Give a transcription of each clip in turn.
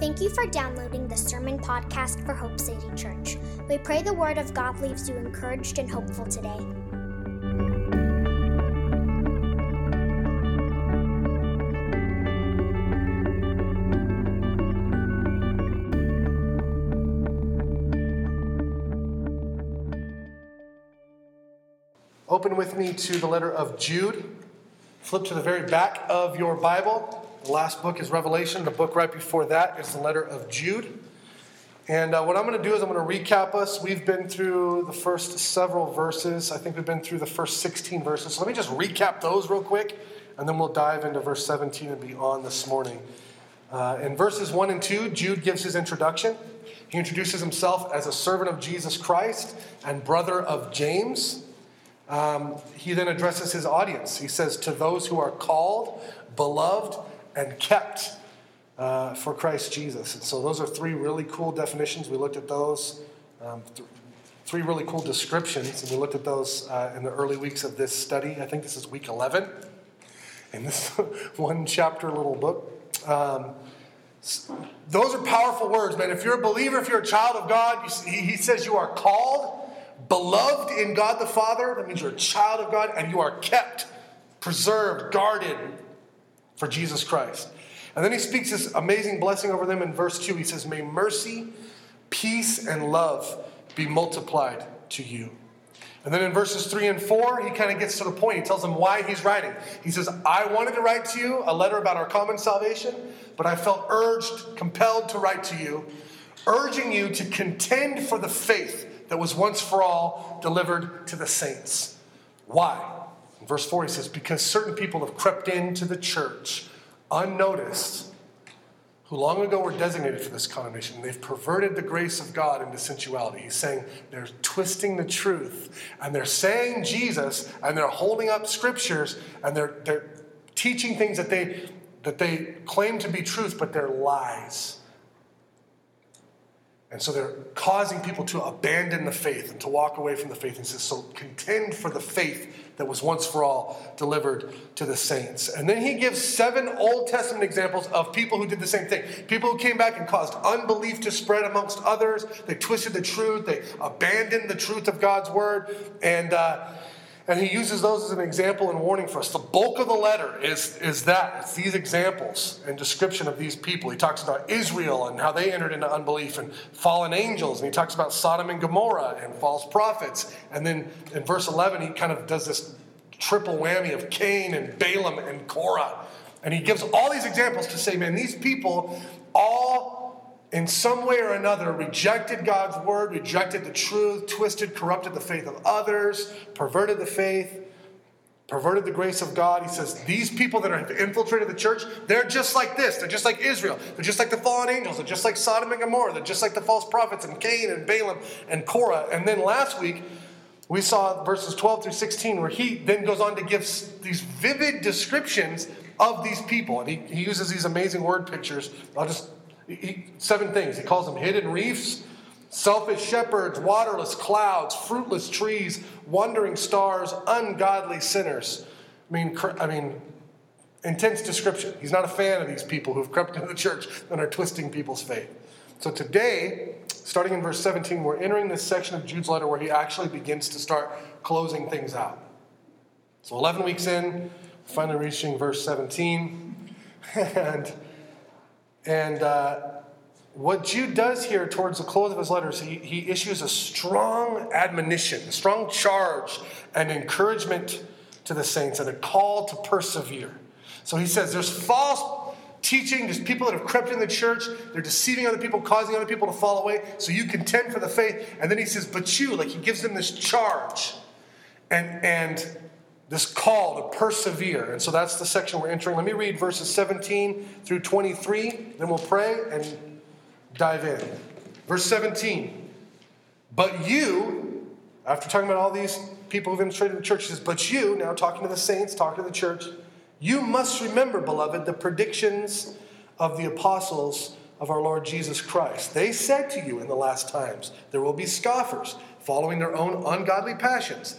Thank you for downloading the Sermon Podcast for Hope City Church. We pray the Word of God leaves you encouraged and hopeful today. Open with me to the letter of Jude. Flip to the very back of your Bible. The last book is Revelation. The book right before that is the letter of Jude. And uh, what I'm going to do is I'm going to recap us. We've been through the first several verses. I think we've been through the first 16 verses. So let me just recap those real quick, and then we'll dive into verse 17 and beyond this morning. Uh, in verses 1 and 2, Jude gives his introduction. He introduces himself as a servant of Jesus Christ and brother of James. Um, he then addresses his audience. He says, To those who are called, beloved, and kept uh, for Christ Jesus. And so those are three really cool definitions. We looked at those, um, th- three really cool descriptions, and we looked at those uh, in the early weeks of this study. I think this is week 11 in this one chapter little book. Um, those are powerful words, man. If you're a believer, if you're a child of God, you, he says you are called, beloved in God the Father. That means you're a child of God, and you are kept, preserved, guarded, for Jesus Christ. And then he speaks this amazing blessing over them in verse 2. He says, May mercy, peace, and love be multiplied to you. And then in verses 3 and 4, he kind of gets to the point. He tells them why he's writing. He says, I wanted to write to you a letter about our common salvation, but I felt urged, compelled to write to you, urging you to contend for the faith that was once for all delivered to the saints. Why? Verse 4, he says, Because certain people have crept into the church unnoticed, who long ago were designated for this condemnation. They've perverted the grace of God into sensuality. He's saying they're twisting the truth, and they're saying Jesus, and they're holding up scriptures, and they're, they're teaching things that they, that they claim to be truth, but they're lies. And so they're causing people to abandon the faith and to walk away from the faith. And says, so contend for the faith that was once for all delivered to the saints. And then he gives seven Old Testament examples of people who did the same thing. People who came back and caused unbelief to spread amongst others. They twisted the truth. They abandoned the truth of God's word. And, uh, and he uses those as an example and warning for us. The bulk of the letter is, is that. It's these examples and description of these people. He talks about Israel and how they entered into unbelief and fallen angels. And he talks about Sodom and Gomorrah and false prophets. And then in verse 11, he kind of does this triple whammy of Cain and Balaam and Korah. And he gives all these examples to say, man, these people all in some way or another rejected God's word, rejected the truth, twisted, corrupted the faith of others, perverted the faith, perverted the grace of God. He says, These people that have infiltrated the church, they're just like this. They're just like Israel. They're just like the fallen angels. They're just like Sodom and Gomorrah. They're just like the false prophets and Cain and Balaam and Korah. And then last week, we saw verses 12 through 16 where he then goes on to give these vivid descriptions of these people. And he, he uses these amazing word pictures. I'll just he, seven things. He calls them hidden reefs, selfish shepherds, waterless clouds, fruitless trees, wandering stars, ungodly sinners. I mean, I mean, intense description. He's not a fan of these people who've crept into the church and are twisting people's faith. So today, starting in verse 17, we're entering this section of Jude's letter where he actually begins to start closing things out. So 11 weeks in, finally reaching verse 17, and and uh, what Jude does here towards the close of his letters, he, he issues a strong admonition, a strong charge, and encouragement to the saints, and a call to persevere. So he says there's false teaching, there's people that have crept in the church, they're deceiving other people, causing other people to fall away, so you contend for the faith. And then he says, but you, like he gives them this charge. And, and this call to persevere. And so that's the section we're entering. Let me read verses 17 through 23, then we'll pray and dive in. Verse 17. But you, after talking about all these people who've infiltrated the church, says, But you, now talking to the saints, talking to the church, you must remember, beloved, the predictions of the apostles of our Lord Jesus Christ. They said to you in the last times, There will be scoffers, following their own ungodly passions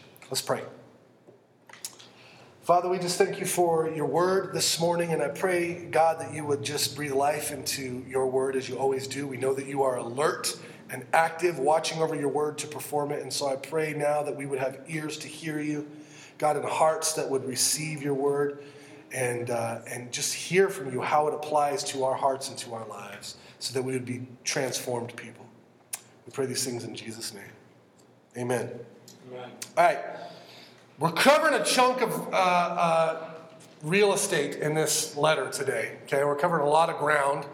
Let's pray. Father, we just thank you for your word this morning, and I pray, God, that you would just breathe life into your word as you always do. We know that you are alert and active, watching over your word to perform it. And so I pray now that we would have ears to hear you, God, and hearts that would receive your word and, uh, and just hear from you how it applies to our hearts and to our lives so that we would be transformed people. We pray these things in Jesus' name. Amen. All right. We're covering a chunk of uh, uh, real estate in this letter today. Okay, we're covering a lot of ground.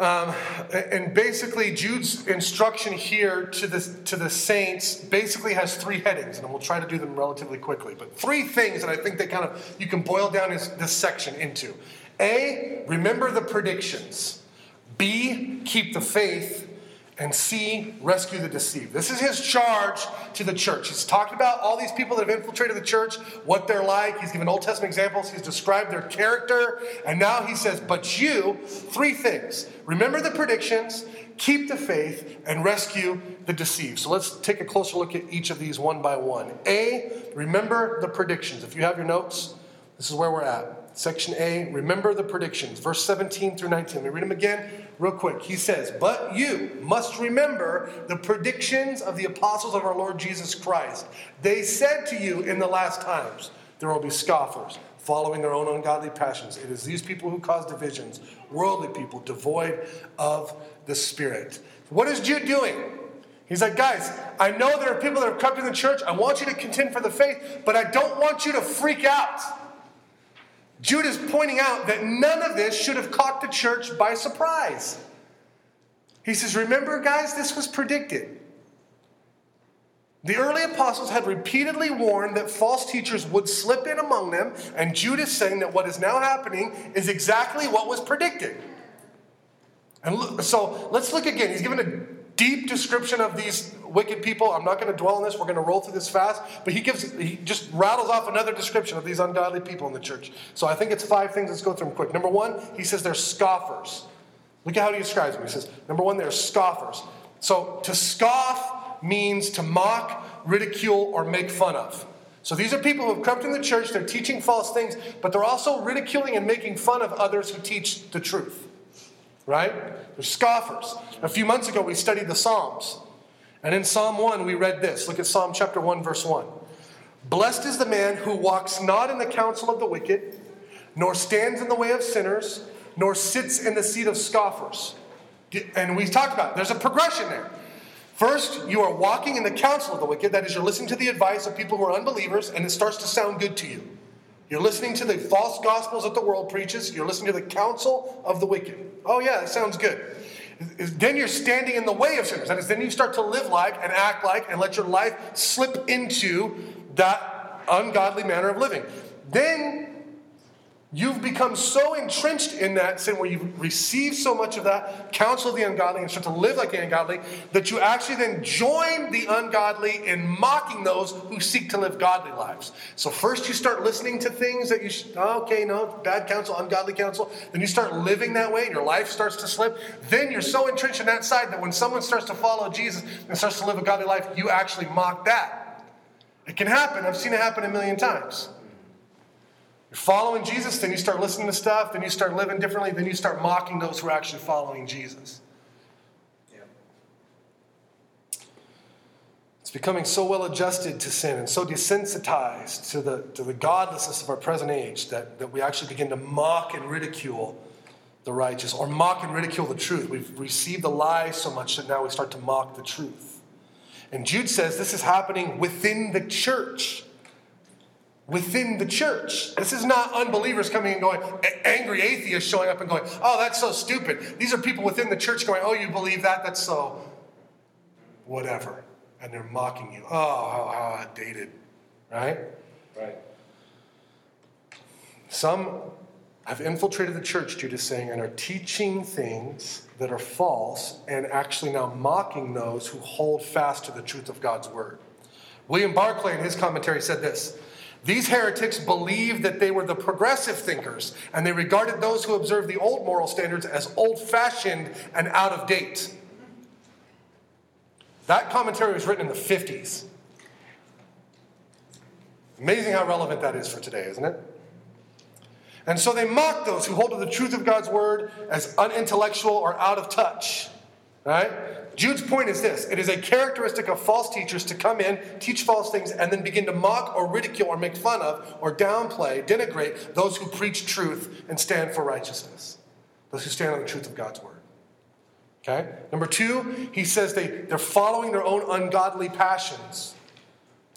Um, and basically, Jude's instruction here to the, to the saints basically has three headings, and we'll try to do them relatively quickly. But three things that I think they kind of you can boil down this, this section into: A, remember the predictions. B, keep the faith and C, rescue the deceived. This is his charge to the church. He's talked about all these people that have infiltrated the church, what they're like. He's given Old Testament examples. He's described their character. And now he says, But you, three things remember the predictions, keep the faith, and rescue the deceived. So let's take a closer look at each of these one by one. A, remember the predictions. If you have your notes, this is where we're at. Section A, remember the predictions. Verse 17 through 19. Let me read them again real quick. He says, But you must remember the predictions of the apostles of our Lord Jesus Christ. They said to you in the last times, there will be scoffers, following their own ungodly passions. It is these people who cause divisions, worldly people, devoid of the Spirit. What is Jude doing? He's like, guys, I know there are people that have come to the church. I want you to contend for the faith, but I don't want you to freak out. Jude is pointing out that none of this should have caught the church by surprise. He says, Remember, guys, this was predicted. The early apostles had repeatedly warned that false teachers would slip in among them, and Jude is saying that what is now happening is exactly what was predicted. And look, so let's look again. He's given a deep description of these wicked people. I'm not going to dwell on this. We're going to roll through this fast. But he gives, he just rattles off another description of these ungodly people in the church. So I think it's five things. Let's go through them quick. Number one, he says they're scoffers. Look at how he describes them. He says, number one, they're scoffers. So to scoff means to mock, ridicule, or make fun of. So these are people who have come to the church, they're teaching false things, but they're also ridiculing and making fun of others who teach the truth. Right? They're scoffers. A few months ago, we studied the Psalms. And in Psalm 1, we read this. Look at Psalm chapter 1, verse 1. Blessed is the man who walks not in the counsel of the wicked, nor stands in the way of sinners, nor sits in the seat of scoffers. And we talked about it. there's a progression there. First, you are walking in the counsel of the wicked. That is, you're listening to the advice of people who are unbelievers, and it starts to sound good to you. You're listening to the false gospels that the world preaches. You're listening to the counsel of the wicked. Oh, yeah, that sounds good then you're standing in the way of sinners. That is, then you start to live like and act like and let your life slip into that ungodly manner of living. Then You've become so entrenched in that sin where you've received so much of that counsel of the ungodly and start to live like the ungodly that you actually then join the ungodly in mocking those who seek to live godly lives. So first you start listening to things that you should, oh, okay, no, bad counsel, ungodly counsel. Then you start living that way and your life starts to slip. Then you're so entrenched in that side that when someone starts to follow Jesus and starts to live a godly life, you actually mock that. It can happen. I've seen it happen a million times. You're following Jesus, then you start listening to stuff, then you start living differently, then you start mocking those who are actually following Jesus. Yeah. It's becoming so well adjusted to sin and so desensitized to the, to the godlessness of our present age that, that we actually begin to mock and ridicule the righteous or mock and ridicule the truth. We've received the lie so much that now we start to mock the truth. And Jude says this is happening within the church within the church. This is not unbelievers coming and going, angry atheists showing up and going, oh, that's so stupid. These are people within the church going, oh, you believe that? That's so whatever. And they're mocking you. Oh, how, how outdated, right? Right. Some have infiltrated the church, Jude is saying, and are teaching things that are false and actually now mocking those who hold fast to the truth of God's word. William Barclay, in his commentary, said this These heretics believed that they were the progressive thinkers, and they regarded those who observed the old moral standards as old fashioned and out of date. That commentary was written in the 50s. Amazing how relevant that is for today, isn't it? And so they mock those who hold to the truth of God's word as unintellectual or out of touch. Right? Jude's point is this it is a characteristic of false teachers to come in, teach false things, and then begin to mock or ridicule or make fun of or downplay, denigrate those who preach truth and stand for righteousness, those who stand on the truth of God's word. Okay? Number two, he says they, they're following their own ungodly passions.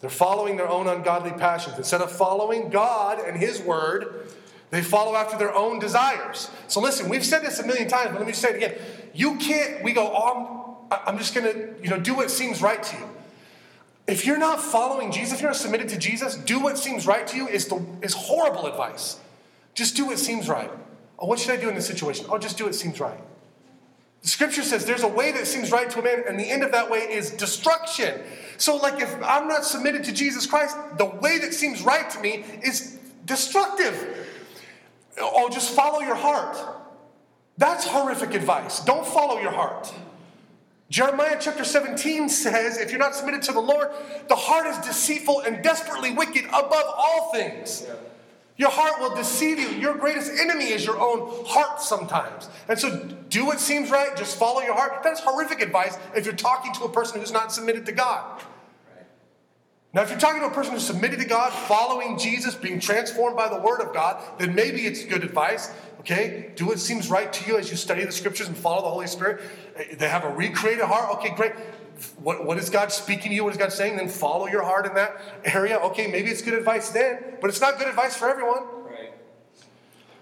They're following their own ungodly passions. Instead of following God and His word, they follow after their own desires. So listen, we've said this a million times, but let me say it again. You can't, we go, oh, I'm, I'm just going to, you know, do what seems right to you. If you're not following Jesus, if you're not submitted to Jesus, do what seems right to you is, the, is horrible advice. Just do what seems right. Oh, what should I do in this situation? Oh, just do what seems right. The scripture says there's a way that seems right to a man, and the end of that way is destruction. So, like, if I'm not submitted to Jesus Christ, the way that seems right to me is destructive. Oh, just follow your heart. That's horrific advice. Don't follow your heart. Jeremiah chapter 17 says, if you're not submitted to the Lord, the heart is deceitful and desperately wicked above all things. Your heart will deceive you. Your greatest enemy is your own heart sometimes. And so do what seems right, just follow your heart. That's horrific advice if you're talking to a person who's not submitted to God. Now, if you're talking to a person who's submitted to God, following Jesus, being transformed by the Word of God, then maybe it's good advice. Okay, do what seems right to you as you study the Scriptures and follow the Holy Spirit. Eh, they have a recreated heart. Okay, great. What, what is God speaking to you? What is God saying? Then follow your heart in that area. Okay, maybe it's good advice then, but it's not good advice for everyone. Right.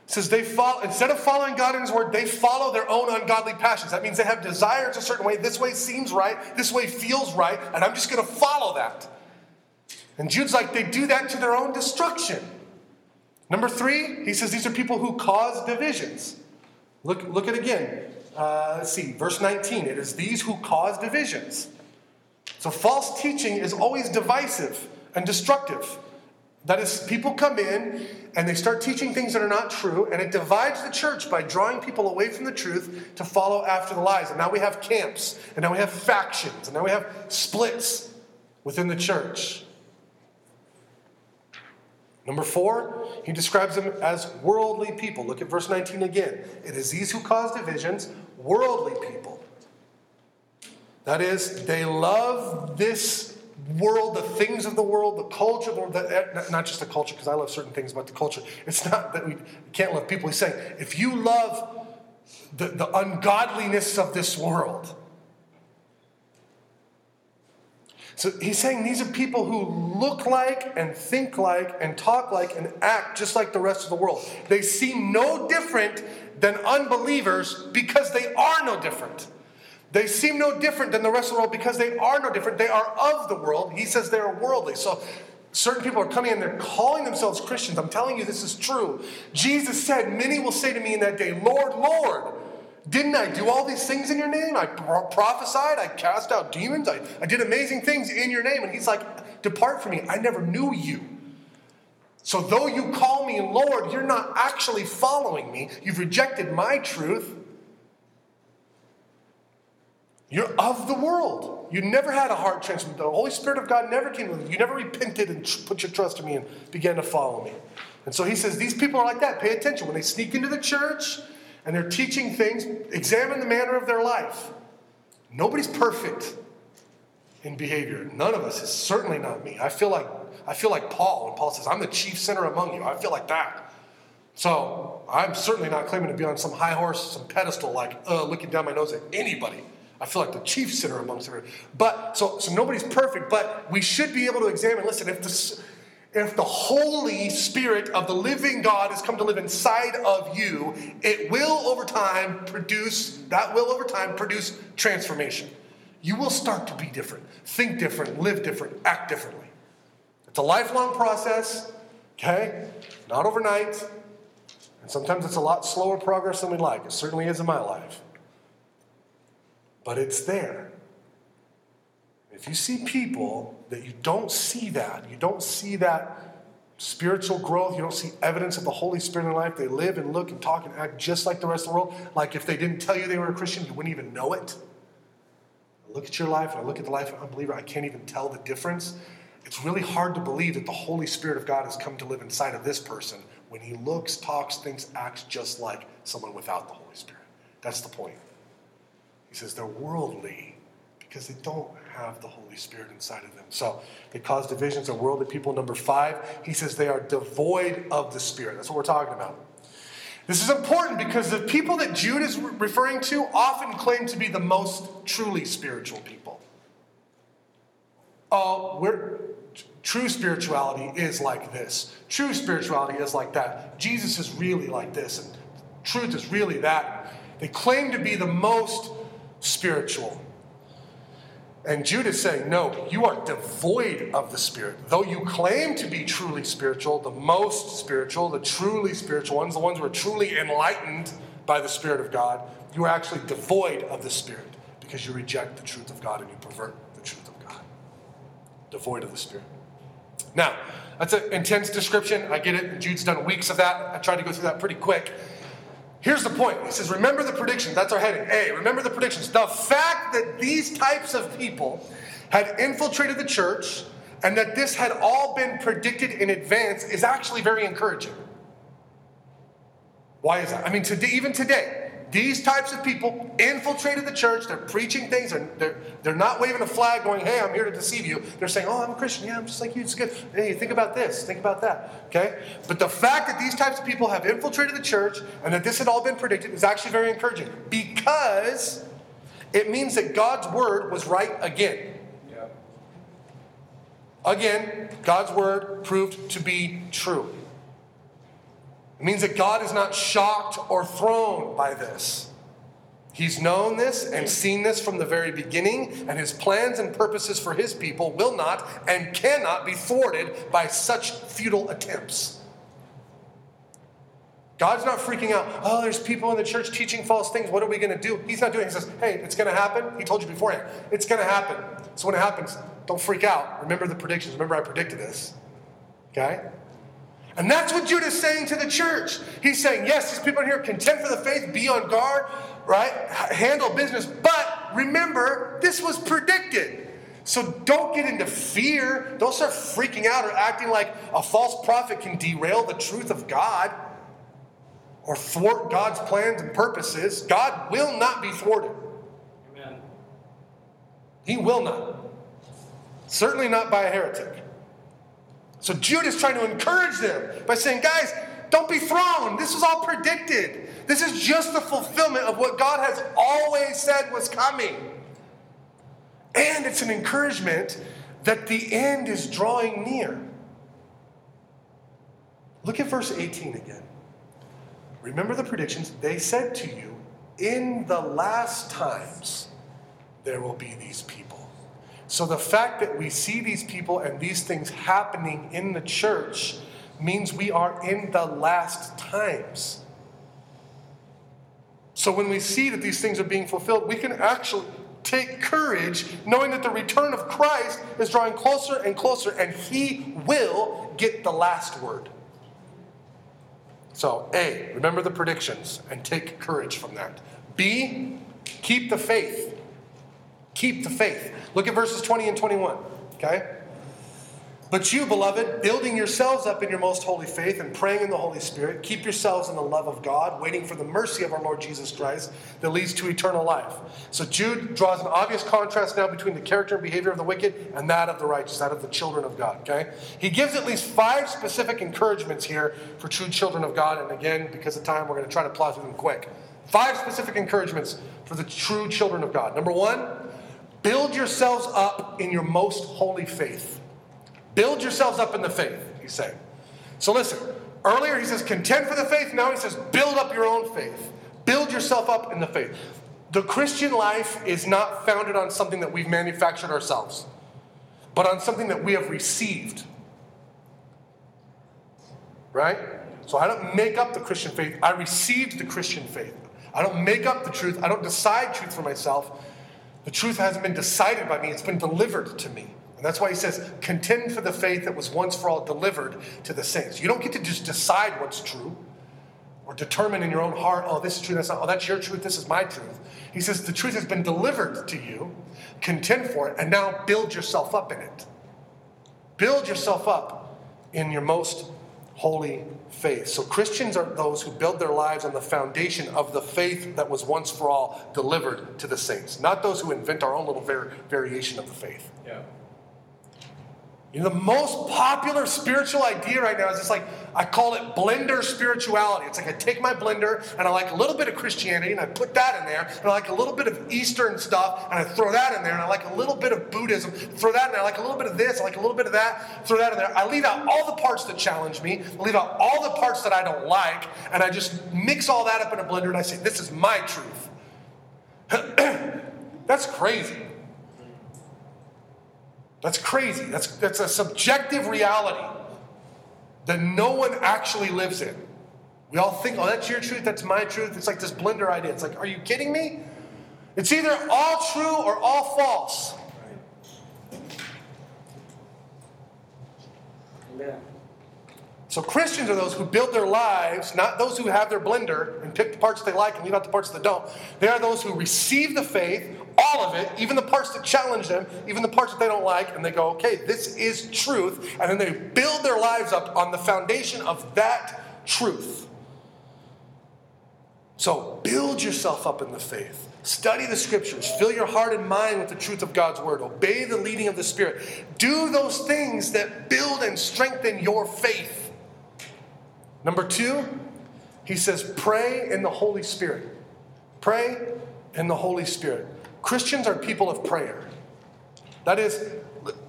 It says they follow instead of following God in His Word, they follow their own ungodly passions. That means they have desires a certain way. This way seems right. This way feels right, and I'm just going to follow that. And Jude's like, they do that to their own destruction. Number three, he says these are people who cause divisions. Look, look at again. Uh, let's see, verse 19. It is these who cause divisions. So false teaching is always divisive and destructive. That is, people come in and they start teaching things that are not true, and it divides the church by drawing people away from the truth to follow after the lies. And now we have camps, and now we have factions, and now we have splits within the church. Number four, he describes them as worldly people. Look at verse 19 again. It is these who cause divisions, worldly people. That is, they love this world, the things of the world, the culture of the world, eh, not just the culture, because I love certain things about the culture. It's not that we can't love people. He's saying, if you love the, the ungodliness of this world, So he's saying these are people who look like and think like and talk like and act just like the rest of the world. They seem no different than unbelievers because they are no different. They seem no different than the rest of the world because they are no different. They are of the world. He says they're worldly. So certain people are coming in, they're calling themselves Christians. I'm telling you, this is true. Jesus said, Many will say to me in that day, Lord, Lord. Didn't I do all these things in your name? I prophesied, I cast out demons, I, I did amazing things in your name. And he's like, Depart from me, I never knew you. So, though you call me Lord, you're not actually following me. You've rejected my truth. You're of the world. You never had a heart transformation. The Holy Spirit of God never came with you. You never repented and put your trust in me and began to follow me. And so he says, These people are like that. Pay attention. When they sneak into the church, and they're teaching things, examine the manner of their life. Nobody's perfect in behavior. None of us is certainly not me. I feel like I feel like Paul when Paul says, I'm the chief sinner among you. I feel like that. So I'm certainly not claiming to be on some high horse, some pedestal, like uh, looking down my nose at anybody. I feel like the chief sinner amongst everybody. But so so nobody's perfect, but we should be able to examine. Listen, if the if the Holy Spirit of the living God has come to live inside of you, it will over time produce, that will over time produce transformation. You will start to be different, think different, live different, act differently. It's a lifelong process, okay? Not overnight. And sometimes it's a lot slower progress than we like. It certainly is in my life. But it's there. If you see people that you don't see that, you don't see that spiritual growth, you don't see evidence of the Holy Spirit in life, they live and look and talk and act just like the rest of the world, like if they didn't tell you they were a Christian, you wouldn't even know it. I look at your life I look at the life of an unbeliever, I can't even tell the difference. It's really hard to believe that the Holy Spirit of God has come to live inside of this person when he looks, talks, thinks, acts just like someone without the Holy Spirit. That's the point. He says they're worldly because they don't have the Holy Spirit inside of them. So they cause divisions. They're worldly people. Number five, he says they are devoid of the Spirit. That's what we're talking about. This is important because the people that Jude is referring to often claim to be the most truly spiritual people. Oh, we're true spirituality is like this. True spirituality is like that. Jesus is really like this, and truth is really that. They claim to be the most spiritual. And Jude is saying, No, you are devoid of the Spirit. Though you claim to be truly spiritual, the most spiritual, the truly spiritual ones, the ones who are truly enlightened by the Spirit of God, you are actually devoid of the Spirit because you reject the truth of God and you pervert the truth of God. Devoid of the Spirit. Now, that's an intense description. I get it. Jude's done weeks of that. I tried to go through that pretty quick. Here's the point. He says, Remember the predictions. That's our heading. A, remember the predictions. The fact that these types of people had infiltrated the church and that this had all been predicted in advance is actually very encouraging. Why is that? I mean, today, even today, these types of people infiltrated the church. They're preaching things. They're, they're, they're not waving a flag going, hey, I'm here to deceive you. They're saying, oh, I'm a Christian. Yeah, I'm just like you. It's good. Hey, think about this. Think about that. Okay? But the fact that these types of people have infiltrated the church and that this had all been predicted is actually very encouraging because it means that God's word was right again. Yeah. Again, God's word proved to be true. It means that God is not shocked or thrown by this. He's known this and seen this from the very beginning, and his plans and purposes for his people will not and cannot be thwarted by such futile attempts. God's not freaking out. Oh, there's people in the church teaching false things. What are we going to do? He's not doing it. He says, hey, it's going to happen. He told you beforehand. It's going to happen. So when it happens, don't freak out. Remember the predictions. Remember, I predicted this. Okay? And that's what Jude is saying to the church. He's saying, yes, these people in here contend for the faith, be on guard, right? Handle business. But remember, this was predicted. So don't get into fear. Don't start freaking out or acting like a false prophet can derail the truth of God or thwart God's plans and purposes. God will not be thwarted. Amen. He will not. Certainly not by a heretic. So Jude is trying to encourage them by saying, guys, don't be thrown. This was all predicted. This is just the fulfillment of what God has always said was coming. And it's an encouragement that the end is drawing near. Look at verse 18 again. Remember the predictions. They said to you, in the last times, there will be these people. So the fact that we see these people and these things happening in the church means we are in the last times. So when we see that these things are being fulfilled, we can actually take courage knowing that the return of Christ is drawing closer and closer and he will get the last word. So, A, remember the predictions and take courage from that. B, keep the faith. Keep the faith. Look at verses 20 and 21. Okay? But you, beloved, building yourselves up in your most holy faith and praying in the Holy Spirit, keep yourselves in the love of God, waiting for the mercy of our Lord Jesus Christ that leads to eternal life. So Jude draws an obvious contrast now between the character and behavior of the wicked and that of the righteous, that of the children of God. Okay? He gives at least five specific encouragements here for true children of God. And again, because of time, we're going to try to plow through them quick. Five specific encouragements for the true children of God. Number one, Build yourselves up in your most holy faith. Build yourselves up in the faith, he's saying. So listen, earlier he says, contend for the faith. Now he says, build up your own faith. Build yourself up in the faith. The Christian life is not founded on something that we've manufactured ourselves, but on something that we have received. Right? So I don't make up the Christian faith. I received the Christian faith. I don't make up the truth. I don't decide truth for myself. The truth hasn't been decided by me, it's been delivered to me. And that's why he says, contend for the faith that was once for all delivered to the saints. You don't get to just decide what's true or determine in your own heart, oh, this is true, that's not, oh, that's your truth, this is my truth. He says, the truth has been delivered to you, contend for it, and now build yourself up in it. Build yourself up in your most holy faith. So Christians are those who build their lives on the foundation of the faith that was once for all delivered to the saints, not those who invent our own little var- variation of the faith. Yeah. You know, the most popular spiritual idea right now is just like, I call it blender spirituality. It's like I take my blender and I like a little bit of Christianity and I put that in there, and I like a little bit of Eastern stuff and I throw that in there, and I like a little bit of Buddhism, throw that in there, I like a little bit of this, I like a little bit of that, throw that in there. I leave out all the parts that challenge me, I leave out all the parts that I don't like, and I just mix all that up in a blender and I say, This is my truth. That's crazy. That's crazy. That's, that's a subjective reality that no one actually lives in. We all think, oh, that's your truth, that's my truth. It's like this blender idea. It's like, are you kidding me? It's either all true or all false. Amen. So Christians are those who build their lives, not those who have their blender and pick the parts they like and leave out the parts that don't. They are those who receive the faith, all of it, even the parts that challenge them, even the parts that they don't like, and they go, okay, this is truth. And then they build their lives up on the foundation of that truth. So build yourself up in the faith. Study the scriptures. Fill your heart and mind with the truth of God's word. Obey the leading of the Spirit. Do those things that build and strengthen your faith. Number two, he says, pray in the Holy Spirit. Pray in the Holy Spirit. Christians are people of prayer. That is,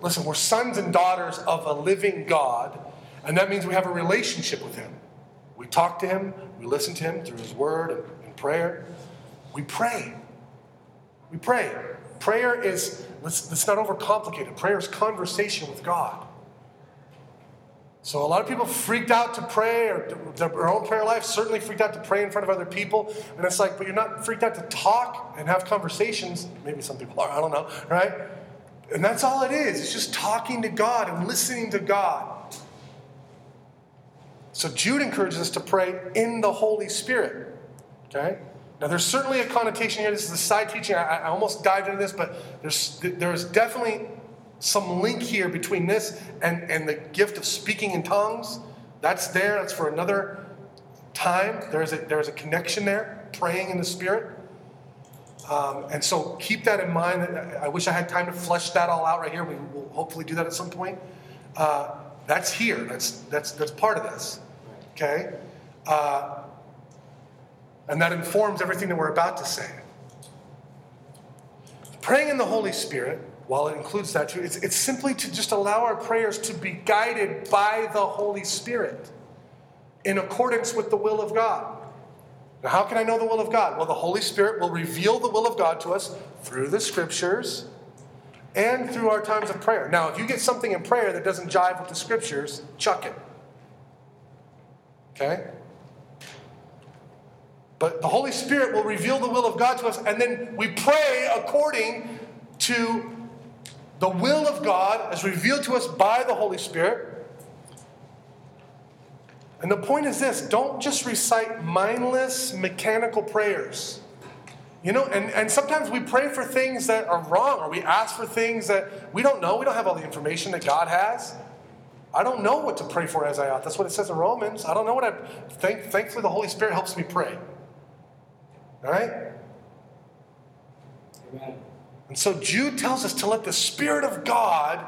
listen, we're sons and daughters of a living God, and that means we have a relationship with Him. We talk to Him, we listen to Him through His Word and, prayer. We pray. We pray. Prayer is, let's, let's not overcomplicate it. Prayer is conversation with God. So a lot of people freaked out to pray, or their own prayer life, certainly freaked out to pray in front of other people. And it's like, but you're not freaked out to talk and have conversations. Maybe some people are, I don't know, right? And that's all it is. It's just talking to God and listening to God. So Jude encourages us to pray in the Holy Spirit. Okay? Now, there's certainly a connotation here. This is a side teaching. I, I almost dived into this, but there's, there's definitely some link here between this and, and the gift of speaking in tongues. That's there. That's for another time. There's a, there's a connection there, praying in the Spirit. Um, and so keep that in mind. I wish I had time to flesh that all out right here. We will hopefully do that at some point. Uh, that's here. That's, that's, that's part of this. Okay? Uh, and that informs everything that we're about to say. Praying in the Holy Spirit while it includes that too, it's, it's simply to just allow our prayers to be guided by the Holy Spirit in accordance with the will of God. Now, how can I know the will of God? Well, the Holy Spirit will reveal the will of God to us through the scriptures and through our times of prayer. Now, if you get something in prayer that doesn't jive with the scriptures, chuck it. Okay? But the Holy Spirit will reveal the will of God to us, and then we pray according to the will of God as revealed to us by the Holy Spirit. And the point is this don't just recite mindless, mechanical prayers. You know, and, and sometimes we pray for things that are wrong, or we ask for things that we don't know. We don't have all the information that God has. I don't know what to pray for as I ought. That's what it says in Romans. I don't know what I thank thankfully the Holy Spirit helps me pray. All right? Amen. And so Jude tells us to let the Spirit of God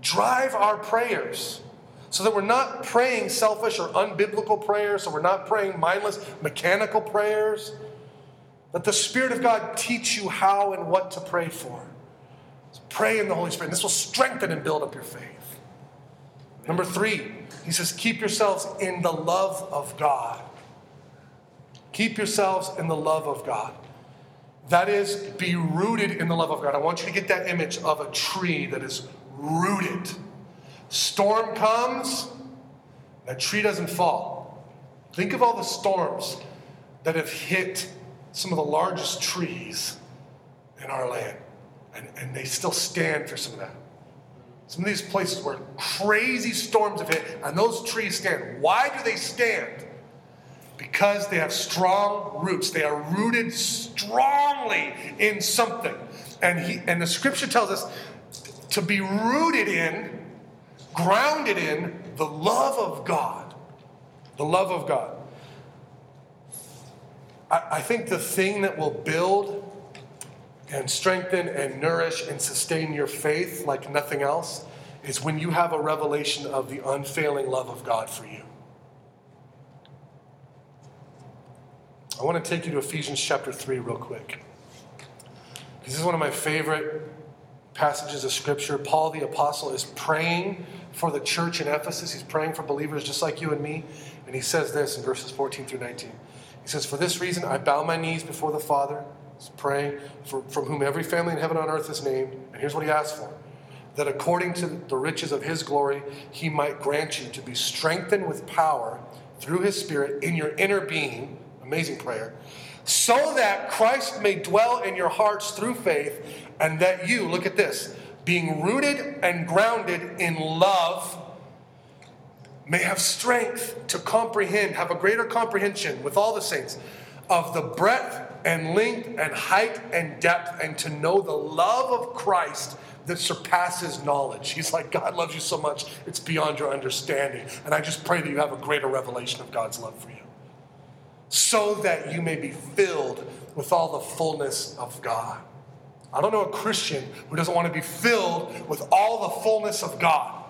drive our prayers so that we're not praying selfish or unbiblical prayers, so we're not praying mindless, mechanical prayers. Let the Spirit of God teach you how and what to pray for. So pray in the Holy Spirit. And This will strengthen and build up your faith. Number three, he says, keep yourselves in the love of God. Keep yourselves in the love of God. That is, be rooted in the love of God. I want you to get that image of a tree that is rooted. Storm comes, that tree doesn't fall. Think of all the storms that have hit some of the largest trees in our land, and, and they still stand for some of that. Some of these places where crazy storms have hit, and those trees stand. Why do they stand? Because they have strong roots. They are rooted strongly in something. And, he, and the scripture tells us to be rooted in, grounded in the love of God. The love of God. I, I think the thing that will build and strengthen and nourish and sustain your faith like nothing else is when you have a revelation of the unfailing love of God for you. I want to take you to Ephesians chapter 3 real quick. This is one of my favorite passages of scripture. Paul the apostle is praying for the church in Ephesus. He's praying for believers just like you and me. And he says this in verses 14 through 19. He says, For this reason I bow my knees before the Father praying for, from whom every family in heaven and on earth is named. And here's what he asks for that according to the riches of his glory, he might grant you to be strengthened with power through his Spirit in your inner being. Amazing prayer. So that Christ may dwell in your hearts through faith, and that you, look at this, being rooted and grounded in love, may have strength to comprehend, have a greater comprehension with all the saints of the breadth and length and height and depth, and to know the love of Christ that surpasses knowledge. He's like, God loves you so much, it's beyond your understanding. And I just pray that you have a greater revelation of God's love for you, so that you may be filled with all the fullness of God. I don't know a Christian who doesn't want to be filled with all the fullness of God.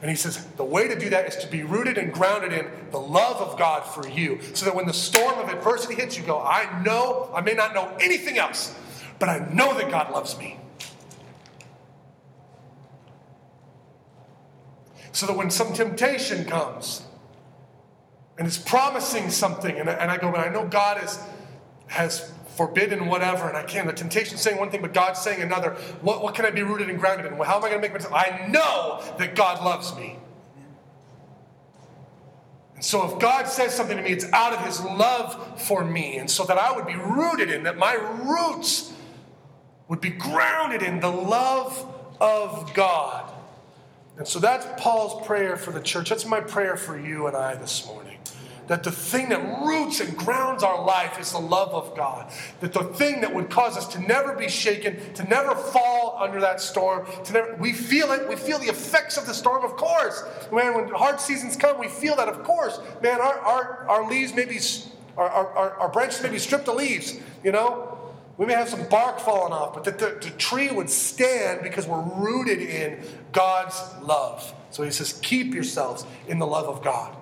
And he says, the way to do that is to be rooted and grounded in the love of God for you. So that when the storm of adversity hits, you go, I know, I may not know anything else, but I know that God loves me. So that when some temptation comes and is promising something, and I, and I go, but I know God is, has forbidden whatever, and I can't. The temptation's saying one thing, but God's saying another. What, what can I be rooted and grounded in? How am I going to make myself? I know that God loves me. And so if God says something to me, it's out of his love for me. And so that I would be rooted in, that my roots would be grounded in the love of God. And so that's Paul's prayer for the church. That's my prayer for you and I this morning that the thing that roots and grounds our life is the love of God. That the thing that would cause us to never be shaken, to never fall under that storm, to never, we feel it, we feel the effects of the storm, of course. Man, when hard seasons come, we feel that, of course. Man, our, our, our leaves may be, our, our, our branches may be stripped of leaves, you know? We may have some bark falling off, but that the, the tree would stand because we're rooted in God's love. So he says, keep yourselves in the love of God.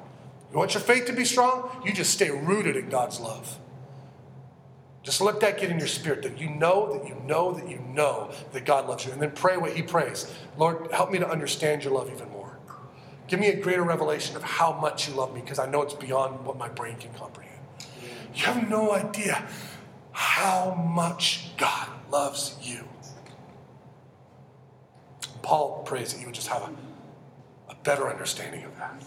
You want your faith to be strong? You just stay rooted in God's love. Just let that get in your spirit that you know, that you know, that you know that God loves you. And then pray what He prays. Lord, help me to understand your love even more. Give me a greater revelation of how much you love me because I know it's beyond what my brain can comprehend. You have no idea how much God loves you. Paul prays that you would just have a, a better understanding of that.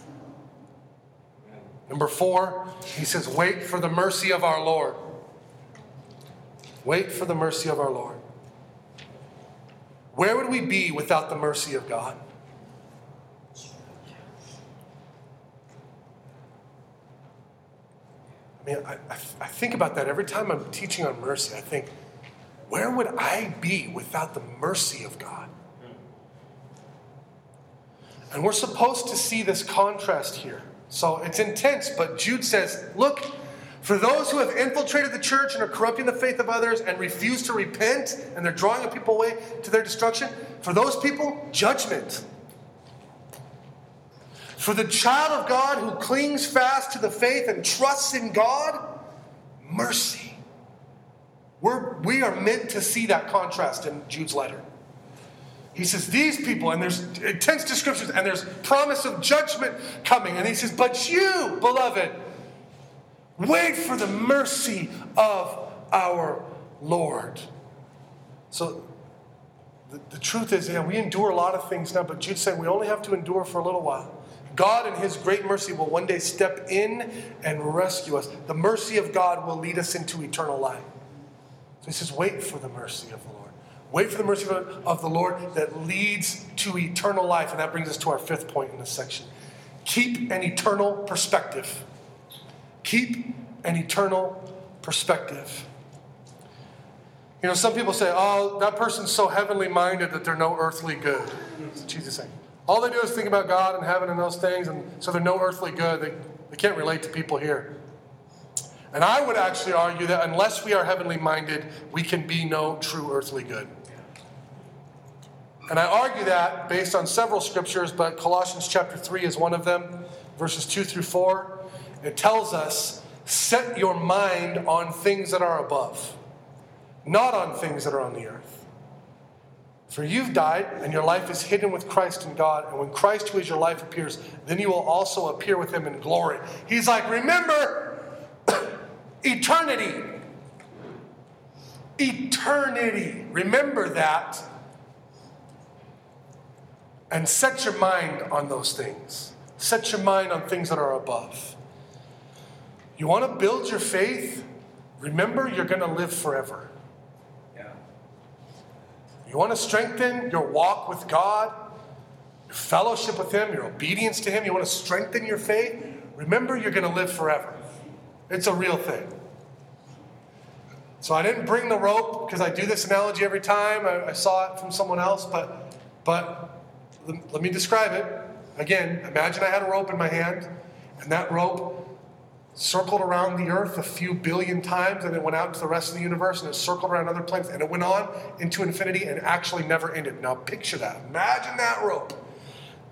Number four, he says, wait for the mercy of our Lord. Wait for the mercy of our Lord. Where would we be without the mercy of God? I mean, I, I, think about that every time I'm teaching on mercy. I think, where would I be without the mercy of God? And we're supposed to see this contrast here. So it's intense, but Jude says, look, for those who have infiltrated the church and are corrupting the faith of others and refuse to repent and they're drawing people away to their destruction, for those people, judgment. For the child of God who clings fast to the faith and trusts in God, mercy. We're, we are meant to see that contrast in Jude's letter. He says, These people, and there's intense descriptions, and there's promise of judgment coming. And he says, But you, beloved, wait for the mercy of our Lord. So the, the truth is, yeah, we endure a lot of things now, but Jude's saying we only have to endure for a little while. God, in His great mercy, will one day step in and rescue us. The mercy of God will lead us into eternal life. So He says, wait for the mercy of the Lord. Wait for the mercy of the Lord that leads to eternal life. And that brings us to our fifth point in this section. Keep an eternal perspective. Keep an eternal perspective. You know, some people say, oh, that person's so heavenly minded that they're no earthly good. That's Jesus saying. All they do is think about God and heaven and those things, and so they're no earthly good. They, they can't relate to people here. And I would actually argue that unless we are heavenly minded, we can be no true earthly good. And I argue that based on several scriptures, but Colossians chapter 3 is one of them, verses 2 through 4. It tells us, set your mind on things that are above, not on things that are on the earth. For you've died, and your life is hidden with Christ in God. And when Christ, who is your life, appears, then you will also appear with him in glory. He's like, remember eternity. Eternity. Remember that and set your mind on those things. Set your mind on things that are above. You want to build your faith? Remember, you're going to live forever. Yeah. You want to strengthen your walk with God, your fellowship with Him, your obedience to Him? You want to strengthen your faith? Remember, you're going to live forever. It's a real thing. So I didn't bring the rope because I do this analogy every time. I, I saw it from someone else, but but let me describe it. Again, imagine I had a rope in my hand, and that rope circled around the earth a few billion times, and it went out into the rest of the universe, and it circled around other planets, and it went on into infinity and actually never ended. Now, picture that. Imagine that rope.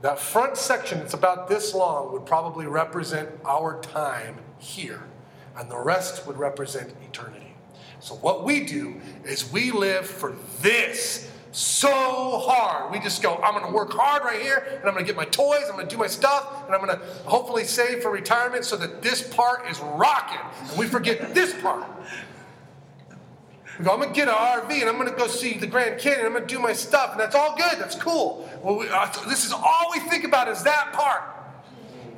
That front section, that's about this long, would probably represent our time here, and the rest would represent eternity. So, what we do is we live for this so hard. We just go, I'm going to work hard right here, and I'm going to get my toys, I'm going to do my stuff, and I'm going to hopefully save for retirement so that this part is rocking. And we forget this part. We go, I'm going to get an RV, and I'm going to go see the Grand Canyon, I'm going to do my stuff, and that's all good, that's cool. Well, we, uh, this is all we think about is that part.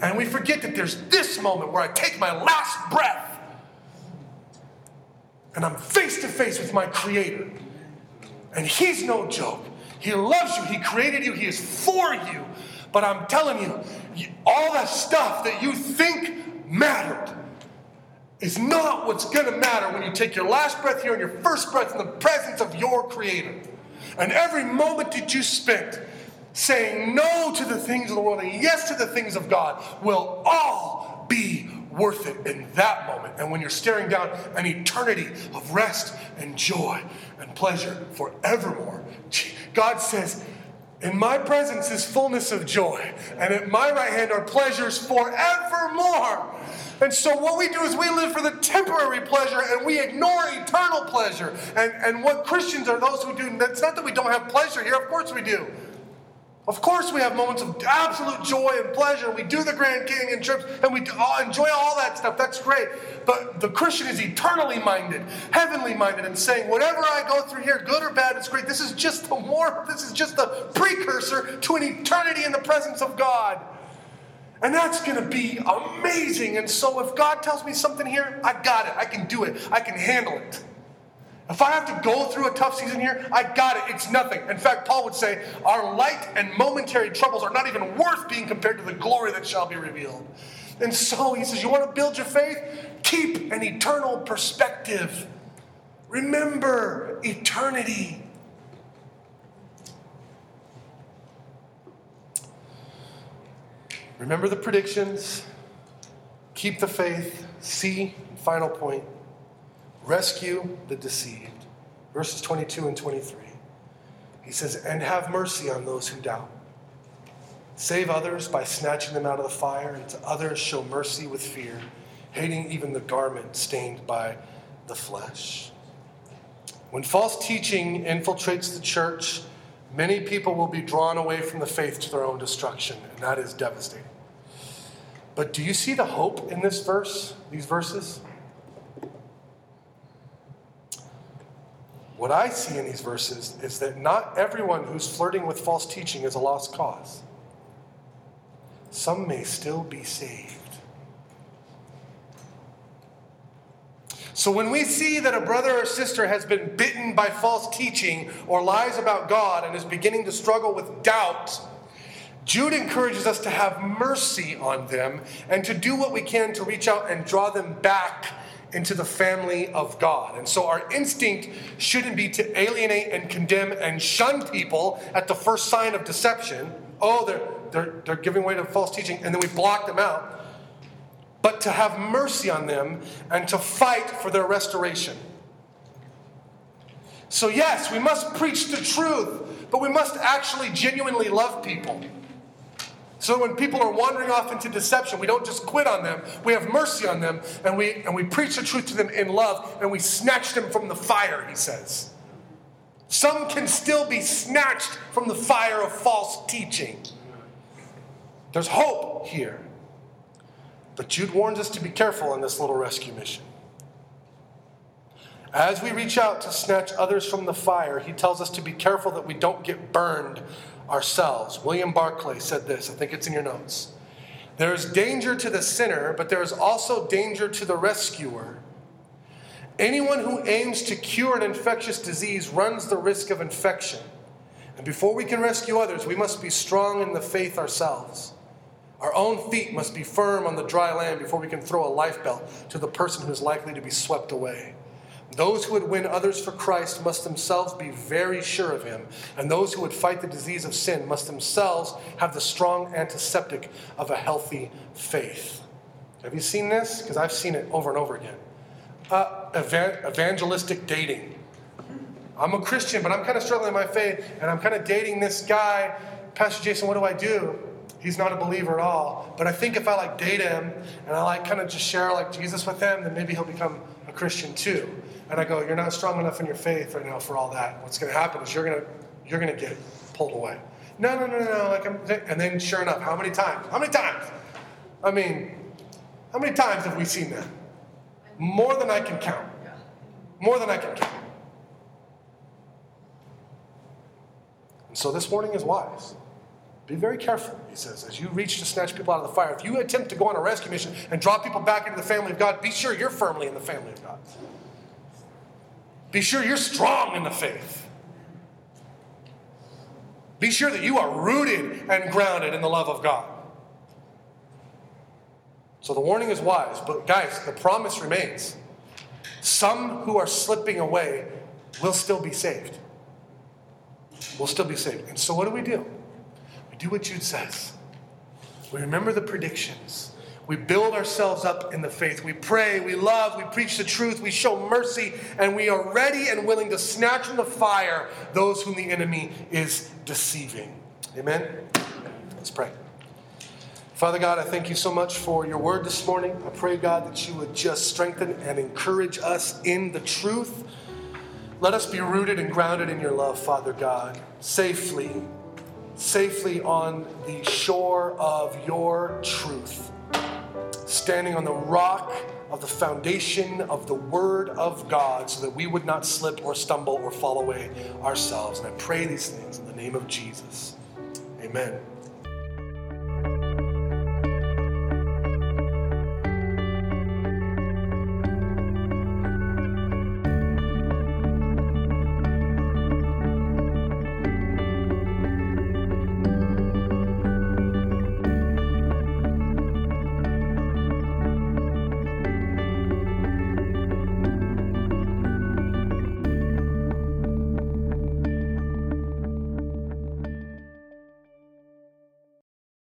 And we forget that there's this moment where I take my last breath, and I'm face to face with my Creator. And He's no joke. He loves you, He created you, He is for you. But I'm telling you, all that stuff that you think mattered is not what's going to matter when you take your last breath here and your first breath in the presence of your Creator. And every moment that you spent saying no to the things of the world and yes to the things of God will all be worth it in that moment. And when you're staring down an eternity of rest and joy and pleasure forevermore, God says, in my presence is fullness of joy, and at my right hand are pleasures forevermore. And so, what we do is we live for the temporary pleasure and we ignore eternal pleasure. And, and what Christians are those who do, it's not that we don't have pleasure here, of course we do. Of course, we have moments of absolute joy and pleasure. We do the Grand Canyon trips and we uh, enjoy all that stuff. That's great. But the Christian is eternally minded, heavenly minded, and saying, whatever I go through here, good or bad, it's great. This is just the more, this is just the precursor to an eternity in the presence of God. And that's going to be amazing. And so, if God tells me something here, I got it. I can do it. I can handle it. If I have to go through a tough season here, I got it. It's nothing. In fact, Paul would say, our light and momentary troubles are not even worth being compared to the glory that shall be revealed. And so he says, You want to build your faith? Keep an eternal perspective. Remember eternity. Remember the predictions. Keep the faith. See, final point rescue the deceived. Verses 22 and 23. He says, And have mercy on those who doubt. Save others by snatching them out of the fire, and to others show mercy with fear, hating even the garment stained by the flesh. When false teaching infiltrates the church, many people will be drawn away from the faith to their own destruction, and that is devastating. But do you see the hope in this verse, these verses? What I see in these verses is that not everyone who's flirting with false teaching is a lost cause. some may still be saved. So when we see that a brother or sister has been bitten by false teaching or lies about God and is beginning to struggle with doubt, Jude encourages us to have mercy on them and to do what we can to reach out and draw them back into the family of God. And so our instinct shouldn't be to alienate and condemn and shun people at the first sign of deception. Oh, they're, they're, they're giving way to false teaching, and then we block them out. But to have mercy on them and to fight for their restoration. So, yes, we must preach the truth, but we must actually genuinely love people. So when people are wandering off into deception, we don't just quit on them. We have mercy on them and we and we preach the truth to them in love and we snatch them from the fire, he says. Some can still be snatched from the fire of false teaching. There's hope here. But Jude warns us to be careful in this little rescue mission. As we reach out to snatch others from the fire, he tells us to be careful that we don't get burned ourselves. William Barclay said this, I think it's in your notes. There is danger to the sinner, but there is also danger to the rescuer. Anyone who aims to cure an infectious disease runs the risk of infection. And before we can rescue others, we must be strong in the faith ourselves. Our own feet must be firm on the dry land before we can throw a life belt to the person who is likely to be swept away. Those who would win others for Christ must themselves be very sure of him, and those who would fight the disease of sin must themselves have the strong antiseptic of a healthy faith. Have you seen this? Because I've seen it over and over again. Uh, evangelistic dating. I'm a Christian, but I'm kind of struggling in my faith, and I'm kind of dating this guy. Pastor Jason, what do I do? He's not a believer at all. But I think if I like date him and I like kind of just share like Jesus with him, then maybe he'll become a Christian too. And I go, you're not strong enough in your faith right now for all that. What's going to happen is you're going to you're going to get pulled away. No, no, no, no. Like, I'm, and then sure enough, how many times? How many times? I mean, how many times have we seen that? More than I can count. More than I can count. And so this warning is wise. Be very careful, he says, as you reach to snatch people out of the fire. If you attempt to go on a rescue mission and draw people back into the family of God, be sure you're firmly in the family of God. Be sure you're strong in the faith. Be sure that you are rooted and grounded in the love of God. So the warning is wise, but guys, the promise remains. Some who are slipping away will still be saved. Will still be saved. And so what do we do? We do what Jude says. We remember the predictions. We build ourselves up in the faith. We pray, we love, we preach the truth, we show mercy, and we are ready and willing to snatch from the fire those whom the enemy is deceiving. Amen? Let's pray. Father God, I thank you so much for your word this morning. I pray, God, that you would just strengthen and encourage us in the truth. Let us be rooted and grounded in your love, Father God, safely safely on the shore of your truth, standing on the rock of the foundation of the Word of God, so that we would not slip or stumble or fall away ourselves. And I pray these things in the name of Jesus. Amen.